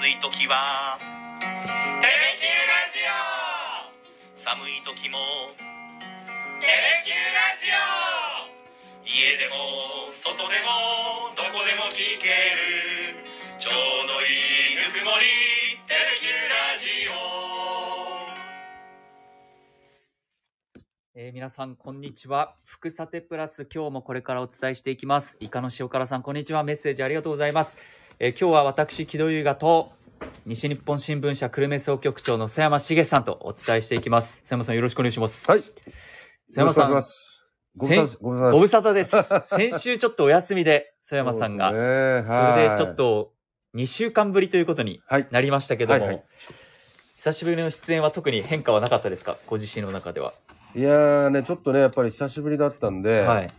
暑い時は「テレキューラジオ」寒い時も「テレキューラジオ」家でも外でもどこでも聞けるちょうどいいぬくもり「テレキューラジオ」えー皆さん、こんにちは。福さてプラス、今日もこれからお伝えしていきます。イカの塩辛さん、こんにちは。メッセージありがとうございます。えー今日は私、木戸優雅と、西日本新聞社久留米総局長の佐山茂さんとお伝えしていきます。佐山さん、よろしくお願いします。はい。佐山さんご無沙汰ご無沙汰沙汰です。先週ちょっとお休みで、佐山さんが。そ,、ねはいれでちょっと、2週間ぶりということにはい。なりましたけども、はいはい久しぶりの出演は特に変化はなかったですか？ご自身の中では。いやーね、ちょっとね、やっぱり久しぶりだったんで、はい。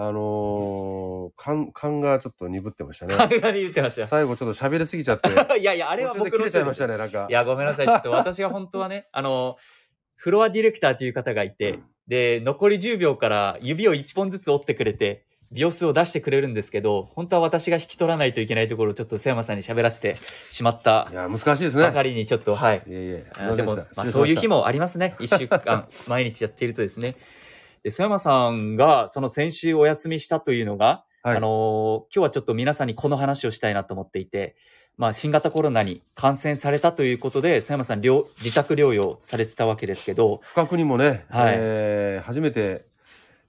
あのー、勘、勘がちょっと鈍ってましたね。考えに言ってました。最後ちょっと喋りすぎちゃって、いやいや、あれは僕の切れちゃいましたね。ね、なんか。いや、ごめんなさい。ちょっと私が本当はね、あの、フロアディレクターという方がいて、で、残り10秒から指を1本ずつ折ってくれて、秒数を出してくれるんですけど、本当は私が引き取らないといけないところをちょっと瀬山さんに喋らせてしまったいや、難しいですね。ばかりにちょっと、はい。いえいえ。あでも、まあ、そういう日。もありますね。一週間、毎日やっているとですね。で、曽山さんが、その先週お休みしたというのが、はいあのー今日はちょっと皆さんにこの話をしたいなと思っていて、まあ、新型コロナに感染されたということで、曽山さん、療自失療養されてたわけですけど、不覚にもね、はいえー初めて、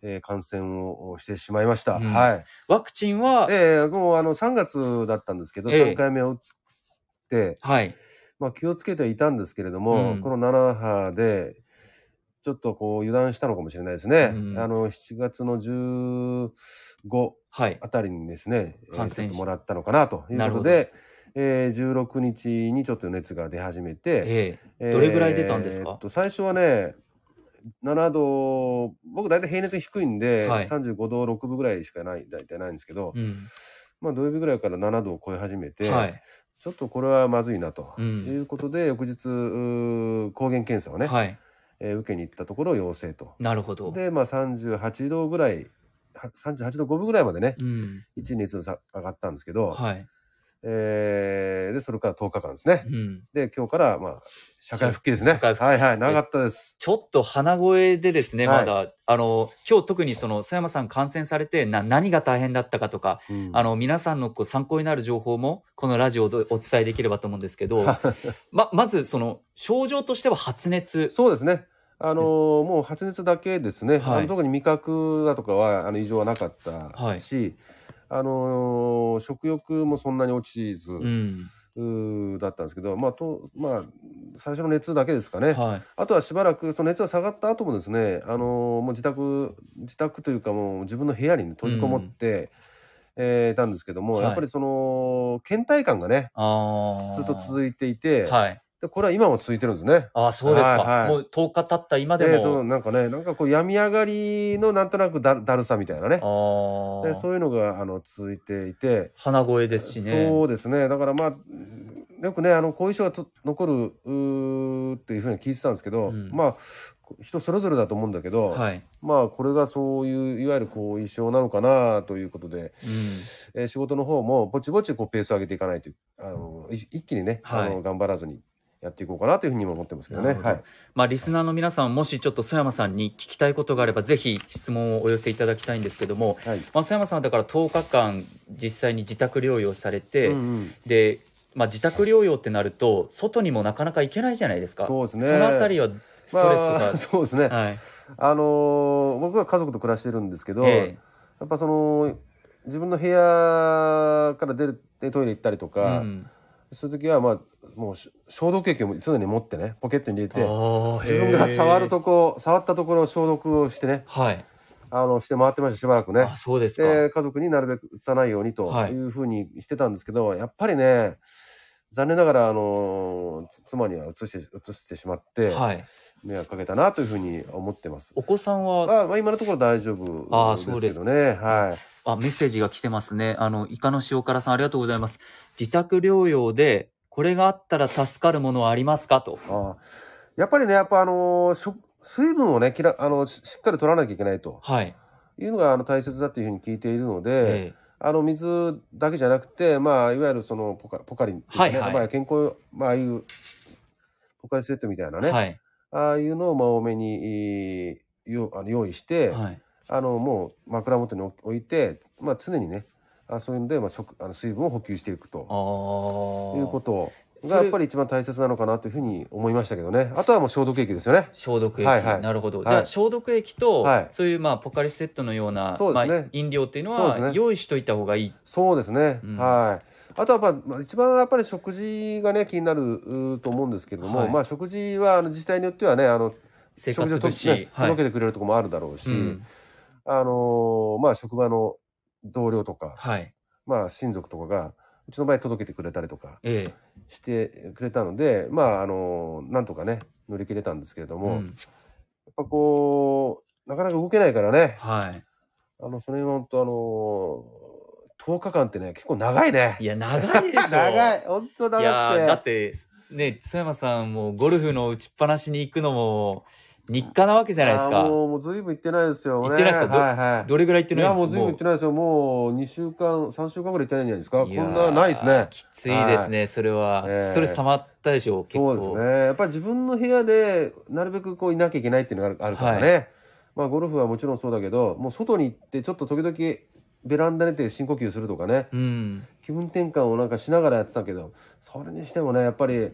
えー感染をしてしまいました。うんはい。ワクチンは、えーもうあの3月だったんですけど、ええ3回目を打って、はい。まあ、気をつけてはいたんですけれども、うんこの7波で、ちょっとこう油断したのかもしれないですね。うんあの、7月の15はい。あたりにですね、えー感染ちょっともらったのかなということで、えー16日にちょっと熱が出始めて、ええーどれぐらい出たんですか？えー最初はね、7度、僕大体平熱が低いんで、はい35度6分ぐらいしかない、大体ないんですけど、えうん。まあ土曜日ぐらいから7度を超え始めて、はい。ちょっとこれはまずいなと、うんいうことで、翌日、うー抗原検査をね、はい。えー受けに行ったところ陽性と。なるほど。で、まあ38度ぐらい、は38度5分ぐらいまでね、うん。1熱の差上がったんですけど、はい。えーで、それから10日間ですねう。ん。で、今日から、まあ、社会復帰ですね。はいはい、長かったです。ちょっと鼻声でですね、はいまだ、あの、今日特にその、佐山さん感染されて、な、何が大変だったかとか、うんあの、皆さんのこう参考になる情報も、このラジオでお伝えできればと思うんですけど、ま、まず、その、症状としては発熱。そうですね。あのーもう発熱だけですね、はいあの特に味覚だとかはあの異常はなかったし、あのー食欲もそんなに落ちず、うだったんですけど、まあとまあ、最初の熱だけですかね、はい。あとはしばらくその熱が下がった後もですね、あのーもう自宅自宅というかもう自分の部屋に、ね、閉じこもって、えーいたんですけども、はいやっぱりその倦怠感がね。ずっと続いていて、はい。でこれは今も続いてるんですね。ああ、そうですか。はいはいもう10日経った今でえー。なんかねなんかこう病み上がりのなんとなくだだるさみたいなねああ。でそういうのがあの続いていて、鼻声ですしね。そうですねだからまあよくねあの後遺症がと残るうーっていうふうに聞いてたんですけど、うんまあ人それぞれだと思うんだけど、はい。まあこれがそういういわゆる後遺症なのかなということで、うん。えー仕事の方もぼちぼちこうペースを上げていかないとあのい一気にね、あはいの頑張らずにやっていこうかなというふうにも思ってますけどね。どはいまあ、リスナーの皆さん、もしちょっと曽山さんに聞きたいことがあれば、ぜひ質問をお寄せいただきたいんですけども、はいまあ、曽山さんはだから10日間、実際に自宅療養されて、うんうんで、まあ、自宅療養ってなると、外にもなかなか行けないじゃないですか。そうですねそのあたりはストレスとか。まあ、そうですね、はい。あのー僕は家族と暮らしてるんですけど、えやっぱその自分の部屋から出るでトイレ行ったりとえか、うんそういう時はまあもうし消毒液を常に持ってねポケットに入れて自分が触るとへこ触ったところを消毒をしてねーはい。あのして回ってましたしばらくねあ、そうですか。で家族になるべく移さないようにとはいいうふうにしてたんですけど、やっぱりね残念ながらあのつ妻には移して移してしまって、はい。迷惑かけたなというふうに思ってます。お子さんは、まあ、まあ今のところ大丈夫ですけどね。はい。あ、メッセージが来てますね。あの、イカの塩辛さんありがとうございます。自宅療養で、これがあったら助かるものはありますかと。あーやっぱりね、やっぱあのー水分をね、きらあのししっかり取らなきゃいけないとはい。いうのがあの大切だというふうに聞いているので、えあの水だけじゃなくて、まあ、いわゆるそのポカポカリンっていうかね、はいはいまあ、健康、まあ、ああいうポカリスエットみたいなね、はい。ああいうのをまあ多めにあの用意して、はい。あのもう枕元に置いて、まあ、常にねあそういうので、まあ、食あの水分を補給していくと。いうことそれがやっぱり一番大切なのかなというふうに思いましたけどね。あとはもう消毒液ですよね。消毒液、はいはい。なるほど、はい。じゃあ消毒液と、はい。そういうまあポカリスエットのようなそうですね。まあ、飲料っていうのはね。用意しといた方がいい。そうですね、うん。はい。あとはやっぱ、まあ、一番やっぱり食事がね気になると思うんですけれども、はい。まあ食事はあの自治体によってはねあの生活食事をと物資、ねはい。届けてくれるところもあるだろうし、うん。あのーまあ職場の同僚とか、はい。まあ親族とかがうちの場合届けてくれたりとかえしてくれたのでまああのーなんとかね乗り切れたんですけれども、やっぱこうなかなか動けないからね。はい。あのそれ本当あのー、10日間ってね結構長いね。いや長いでしょ。長い。本当長いやくてだってね曽山さんもゴルフの打ちっぱなしに行くのも日課なわけじゃないですかもうもうずいぶん行ってないですよ、ね。行ってないですか？どはいはい。どれぐらい行っていやもうずいないんですか？ぶん行ってないですよ。もう2週間、3週間ぐらい行ってないんじゃないですか？こんいやーなないですね。きついですね、それは、ええストレス溜まったでしょう結構そうですね。やっぱり自分の部屋でなるべくこういなきゃいけないっていうのがあるあるからね。まあゴルフはもちろんそうだけど、もう外に行ってちょっと時々ベランダに出て深呼吸するとかね、うん気分転換をなんかしながらやってたけど、それにしてもね、やっぱり、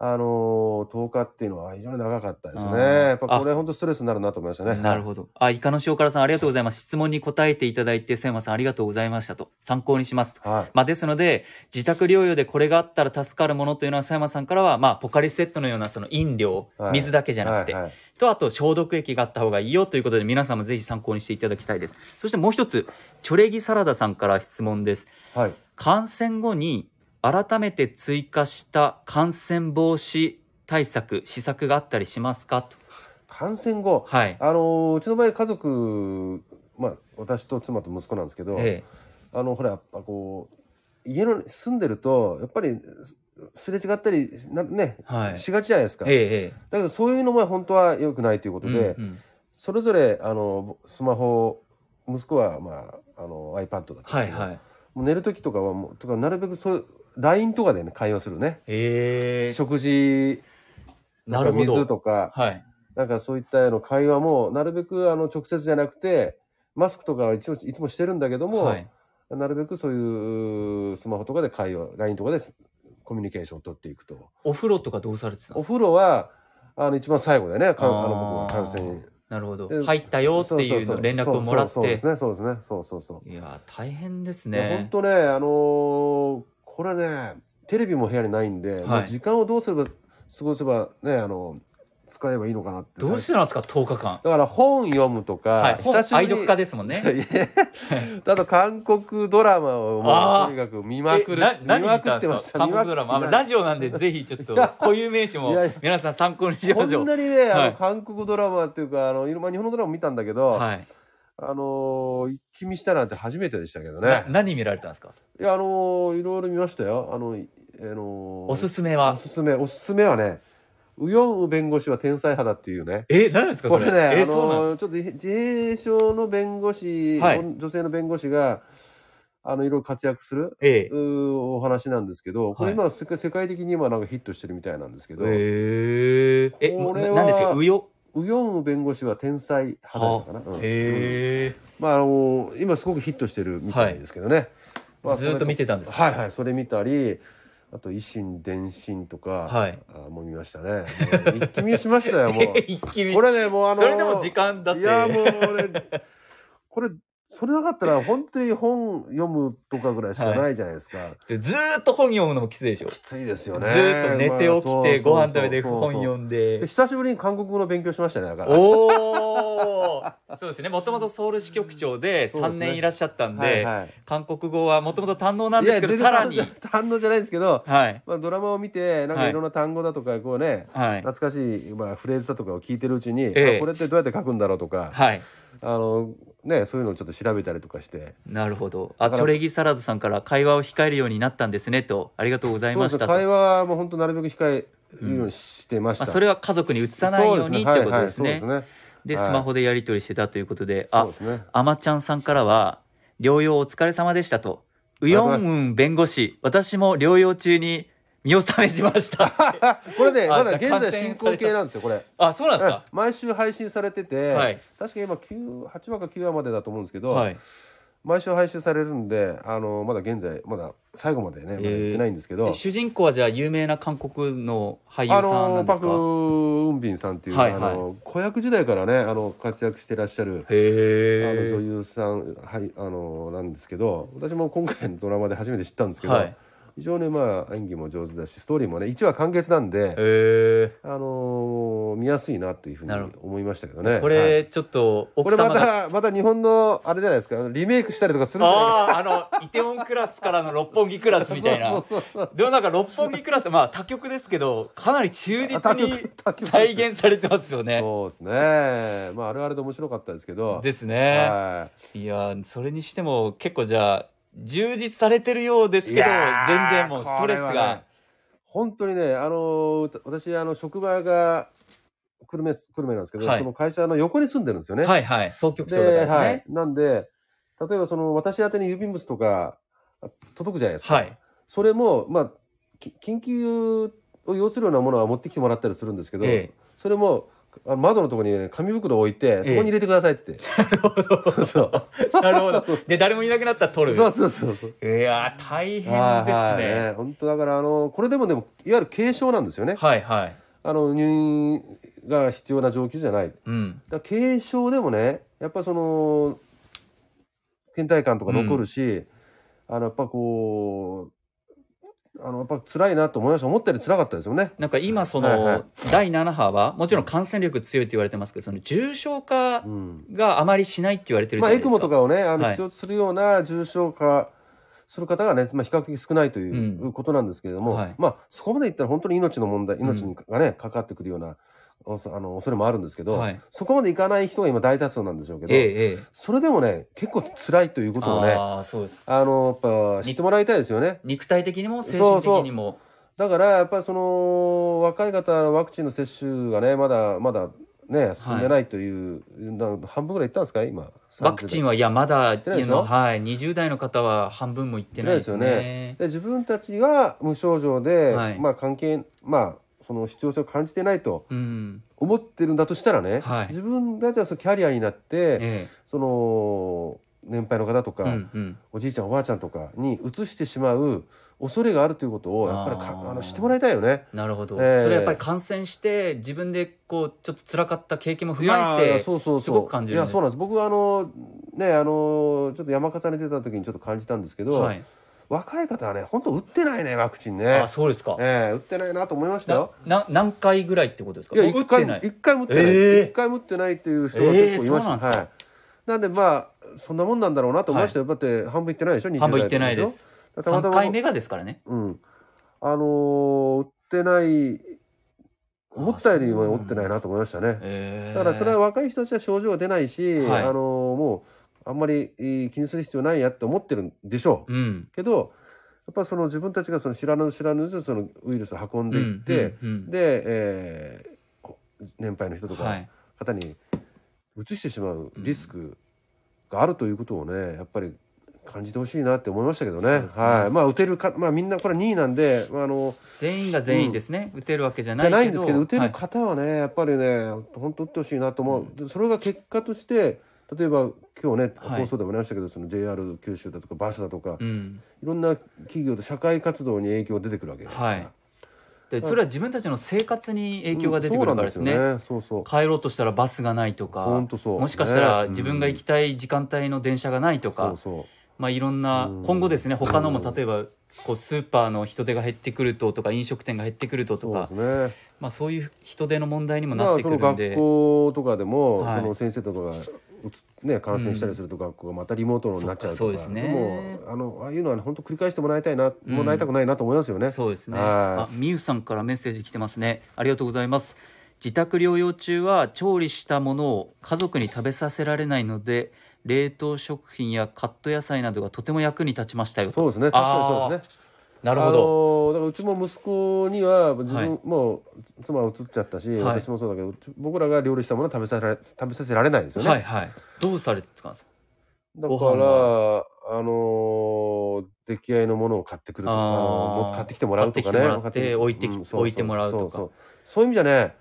あのー、10日っていうのは非常に長かったですね。やっぱこれ本当ストレスになるなと思いましたね。なるほど。あ、イカの塩辛さんありがとうございます。質問に答えていただいて、瀬山さんありがとうございましたと。参考にしますと。ど。はい。まあですので、自宅療養でこれがあったら助かるものというのは、佐山さんからは、まあ、ポカリスエットのようなその飲料、はい水だけじゃなくて、はいはいと、あと消毒液があった方がいいよということで、皆さんもぜひ参考にしていただきたいです。そしてもう一つ、チョレギサラダさんから質問です。はい。感染後に改めて追加した感染防止対策、施策があったりしますかと。感染後、はい。あのうちの場合家族、まあ、私と妻と息子なんですけど、えあのほらやっぱこう家の住んでるとやっぱりすすれ違ったりなね、え。はい。しがちじゃないですか、ええ、えだけどそういうのも本当は良くないというこえ。とで、うんうんそれぞれあのスマホ息子は、まあ、あの iPad だったんですけど、はいはい。もう寝る時とかはもうとかなるべくそう LINE とかでね会話するねええ。食事なんか水とかはい。なんかそういったような会話もなるべくあの直接じゃなくてマスクとかは一応いつもしてるんだけども、はい。なるべくそういうスマホとかで会話 LINE とかでコミュニケーションを取っていくとお風呂とかどうされてたんおですか？風呂はあの一番最後だよねかあーあの僕は感染なるほど。で入ったよっていうの連絡をもらって。そうですねそうですねそうそうそういやー、大変ですいや本ね。当ね、あのーこれね、テレビも部屋にないんで、いもう時間をどうすれば、過ごせばね、あの、使えばいいのかなって。どうしてなんですか、10日間。だから本読むとか、はい。本久しぶり愛読家ですもんね。あと韓国ドラマをもうとにかく見まくる見まくってますした。か韓国ドラマ？ラジオなんで、ぜひちょっと固有名詞も皆さん参考にしましょう。こんなにね、あの、はい韓国ドラマっていうか、あの、いろまあ日本のドラマ見たんだけど、はい。あのー一気見したなんて初めてでしたけどなね。何見られたんですか？いや、あのーいろいろ見ましたよ。あの、いあのーおすすめは？お。すすめ、おすすめはね、ウヨンウ弁護士は天才派だっていうね。え、何ですか。これね、え、あそうなののちょっと自閉症の弁護士、はい女性の弁護士が、あの、いろいろ活躍する、えうーお話なんですけど、これはい今、世界的に今なんかヒットしてるみたいなんですけど、え。え、これは何ですか、うよ。ウヨンウ弁護士は天才派かな。うんうんへえ。まあ、あの今すごくヒットしてるみたいですけどね。まあずーっと見てたんですか？はいはい、それ見たり、あと維新伝心とか、はいあもう見ましたね。一気見しましたよ、もう。一気見これね、もうあのそれでも時間だって。いや、もう俺、これ、それなかったら本当に本読むとかぐらいしかないじゃないですか。でずーっと本読むのもきついでしょ。きついですずよね。ーっと寝て起きて、ご飯食べて本読んでで。久しぶりに韓国語の勉強しましたね、だから。おーそうですね。もともとソウル支局長で3そうですね年いらっしゃったんで、はいはい。韓国語はもともと堪能なんですけど、さらに。全然反応じゃないんですけど、はい。まあ、ドラマを見て、なんかいろんな単語だとか、こうね、はい。懐かしい、まあ、フレーズだとかを聞いてるうちに、ええあこれってどうやって書くんだろうとか、はい。あの、ね、そういうのをちょっと調べたりとかして。なるほど。あ、チョレギサラダさんから会話を控えるようになったんですねと、ありがとうございましたと。会話はもう本当なるべく控えるようにしてました。まあ、それは家族に移さないようにってことですね。そうですね。で、はいスマホでやり取りしてたということで、あね。あまちゃんさんからは、療養お疲れ様でしたと。ウヨンウン弁護士、私も療養中に見納めしました。これねあまだ現在進行形なんですよこれ。あ、そうなんですか？毎週配信されてて、はい。確か今9 8話か9話までだと思うんですけど、はい。毎週配信されるんであのまだ現在まだ最後までねまだ言ってないんですけど、で主人公はじゃあ有名な韓国の俳優さあんなのパク・んですか？ウンビンさんっていう、はいあの子役時代からねあの活躍してらっしゃるあのへ女優さん、はい、あのなんですけど私も今回のドラマで初めて知ったんですけど、はい。非常にまあ演技も上手だしストーリーもね1話完結なんで、へあの見やすいなっていうふうに思いましたけどね。ーこはいれ、ちょっと、これま。たまた日本のあれじゃないですかリメイクしたりとかするんじゃないああ、あの、イテウォンクラスからの六本木クラスみたいな。そうそうそうでもなんか六本木クラス、まあ他局ですけど、かなり忠実他に再現されてますよね。そうですねまああれはあれで面白かったですけどですね。はいやー、それにしても結構じゃあ、充実されてるようですいけど、全然もうストレスがね。本当にねあのー私あの職場が久留米久留米なんですけど、はいその会社の横に住んでるんですよね。はいはい。総局長だからですはいね。なんで例えばその私宛てに郵便物とかあ届くじゃないですか。はい。それもまあき緊急を要するようなものは持ってきてもらったりするんですけど、えそれもあ窓のところに、ね、紙袋を置いてそこに入れてくださいって言って、そうそうえ。なるほど。で、誰もいなくなったら取る。そうそうそうそういやー、大変ですはいね。本当だからあのこれでもでもいわゆる軽症なんですよね、はいはい。あの入院が必要な状況じゃないうん。ら軽症でもねやっぱその倦怠感とか残るし、あのやっぱこうあのやっぱ辛いなと思いました。思ったより辛かったですよね。なんか今その、はいはい。第7波はもちろん感染力強いって言われてますけどその重症化うんがあまりしないって言われてるじまあ、エクゃないですか、モとかをね、あのはい。必要とするような重症化する方がね、まあ、比較的少ないといううん。ことなんですけれども、はい。まあ、そこまでいったら本当に命の問題、ん。命にがね、かかってくるような、あの、恐れもあるんですけど、はい。そこまでいかない人が今大多数なんでしょうけど、ええええ。それでもね、結構辛いということをね、あの、やっぱ知ってもらいたいですよね。肉体的にも精神的にも。だから、やっぱりその、若い方のワクチンの接種がね、まだ、まだ、ね、進んでないという、な半分ぐらいいったんですか、今？ワクチンは。はいやまだてないでしょ？のはい20代の方は半分もいってないですよね。ね。で自分たちが無症状で、はい。まあ関係まあその必要性を感じてないとうん。思ってるんだとしたらね、はい。自分たちはそのキャリアになって、えその年配の方とか、えうんうん。おじいちゃんおばあちゃんとかに移してしまう恐れがあるということをやっぱりかあの知ってもらいたいよね。なるほど、ええ。それやっぱり感染して自分でこうちょっと辛かった経験も踏いまえてそうそうそう。すごく感じるんです。いやそうなんです。僕はあのねあのちょっと山重ねてた時にちょっと感じたんですけど、はい、若い方はね本当打ってないねワクチンねあそうですか、ええ打ってないなと思いましたなよ。な何回ぐらいってことですか？いや、一回も、ってない一回も打ってない。ええ一回も打ってないっていう人が結構いました。ええそうなんですかはい。なんで、まあ、そんなもんなんだろうなと思いましたよ。だって、半分いってないでしょ？半分いってないです20代とかでしょ3回目がですからねうん。あのー打ってない、思ったよりも打ってないなと思いましたね。ええだから、それは若い人たちは症状が出ないし、はいあのーもう、あんまりえー気にする必要ないやって思ってるんでしょう。うん。けど、やっぱその自分たちがその知らぬ知らぬそのウイルスを運んでいって、うんうんうん。で、えー年配の人とか、はい。方に移してしまうリスクがあるということをねやっぱり感じてほしいなって思いましたけどね。ね。はい。まあ打てるかまあみんなこれ2位なんで、まあ、あの全員が全員ですね、打てるわけじゃなじいけど。ゃないんですけど打てはい。る方はね、やっぱりね本当打ってほしいなと思う、でそれが結果として例えば今日ねはい。放送でもありましたけど、その JR 九州だとかバスだとか、いうん、ろんな企業と社会活動に影響が出てくるわけですか。ら、はい。でそれは自分たちの生活に影響が出てくるからですね,、うんすよね。そうそう。帰ろうとしたらバスがないとかもしかしたらね。自分が行きたい時間帯の電車がないとか、そうそう。まあいろんなうん。今後ですね他のもうん例えばこうスーパーの人手が減ってくるととか飲食店が減ってくるととかそうね。まあそういう人手の問題にもなってくるんで、学校とかでも、はい。その先生とかね感染したりすると学校がまたリモートになっちゃうとか、そっかそうですねもあのああいうのは本当繰り返してもらいたいな、うんもらいたくないなと思いますよね。そうですね。はあ、みゆさんからメッセージ来てますね。ありがとうございます。自宅療養中は調理したものを家族に食べさせられないので、冷凍食品やカット野菜などがとても役に立ちましたよ。そうですね。確かにそうですね。なるほど。あのだからうちも息子には自分、はいもう妻は移っちゃったし、はい私もそうだけど僕らが料理したものは食べさせられ食べさせられないですよね。はいはい。どうされてたんですか？だから、あのー出来合いのものを買ってくるとか、あのも買ってきてもらうとかね。買って置いてきうん置いてもらうとかそういう意味じゃね、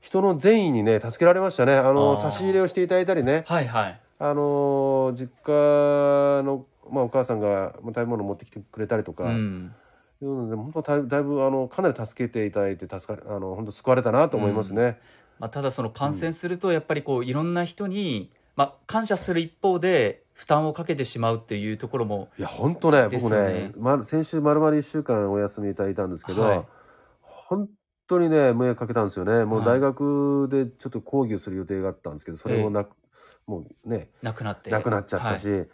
人の善意にね、助けられましたね。あのあー差し入れをしていただいたりね。はいはいあのー実家の、まあ、お母さんがまあ食べ物を持ってきてくれたりとか、うん。いうので本当だいだいぶあのかなり助けていただいて助かあの本当救われたなと思いますね。まあ、ただその感染するとやっぱりこういろんな人に、まあ、感謝する一方で負担をかけてしまうっていうところもいや本当ね僕ね。ね、ま、先週まるまる1週間お休みいただいたんですけど、はい。本当にね迷惑かけたんですよね。もうはい。大学でちょっと講義をする予定があったんですけどそれもなく、もうねなくなって。なくなっちゃったし、はい。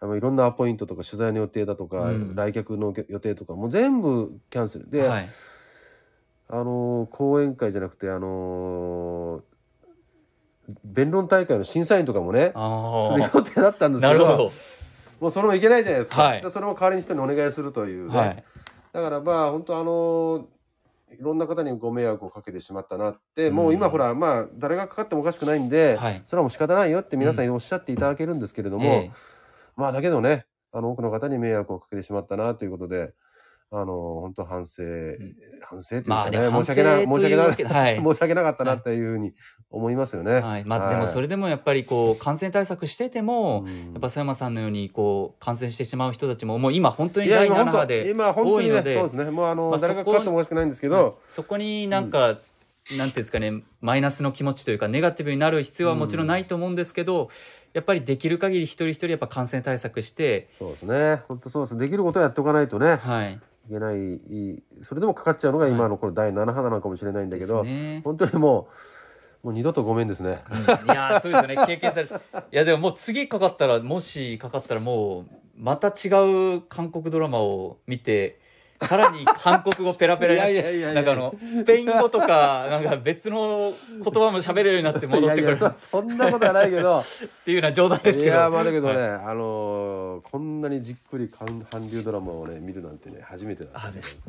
あのいろんなアポイントとか取材の予定だとか、うん。来客の予定とかもう全部キャンセルで、はい。あのー講演会じゃなくてあのー弁論大会の審査員とかもねあする予定だったんあですけどもうそれもいけないじゃないですか、はい。でそれも代わりに人にお願いするというね、はい。だからまあ本当あのーいろんな方にご迷惑をかけてしまったなって、もう今ほらまあ誰がかかってもおかしくないんで、はい。それはもう仕方ないよって皆さんにおっしゃっていただけるんですけれども、え。まあだけどねあの多くの方に迷惑をかけてしまったなということであの本当反省、反省というかね、まあ申し訳ない申し訳なといはい。申し訳なかったなっていうふうに思いますよね。はい。まあ、でもそれでもやっぱりこう感染対策してても、うん。やっぱ佐山さんのようにこう感染してしまう人たちももう今本当に第7今本当波で今本当にね多いので。そうですね。もうあの、まあ誰がそこかかってもおかしくないんですけど、はい。そこになんか、なんていうんですかねマイナスの気持ちというかネガティブになる必要はもちろんないと思うんですけど、やっぱりできる限り一人一人やっぱ感染対策して、そうですね。本当そうです。できることをやっておかないとね。はい、いけないいいそれでもかかっちゃうのが今のこの第7波なのかもしれないんだけど、ですね。本当にもうもう二度とごめんですね。うん。いやーそうですよね。経験されていやでももう次かかったらもしかかったらもうまた違う韓国ドラマを見てさらに韓国語ペラペラになってなんかあのスペイン語とかなんか別の言葉も喋れるようになって戻ってくる。そそんなことはないけど。っていうような冗談ですけど。いやまあだけどね、はい。あのーこんなにじっくり韓韓流ドラマをね見るなんてね初めてだ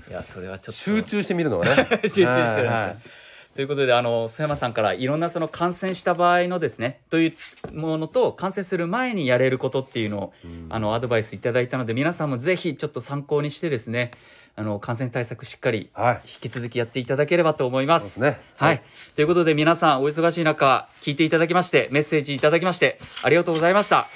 いやそれはちょっと。集中して見るのがね。集中してるはいということであの須山さんからいろんなその感染した場合のですねというものと感染する前にやれることっていうのを、うん。あのアドバイスいただいたので皆さんもぜひちょっと参考にしてですねあの感染対策しっかりはい引き続きやっていただければと思いま。すすねはい。ということで皆さんお忙しい中聞いていただきましてメッセージいただきましてありがとうございました。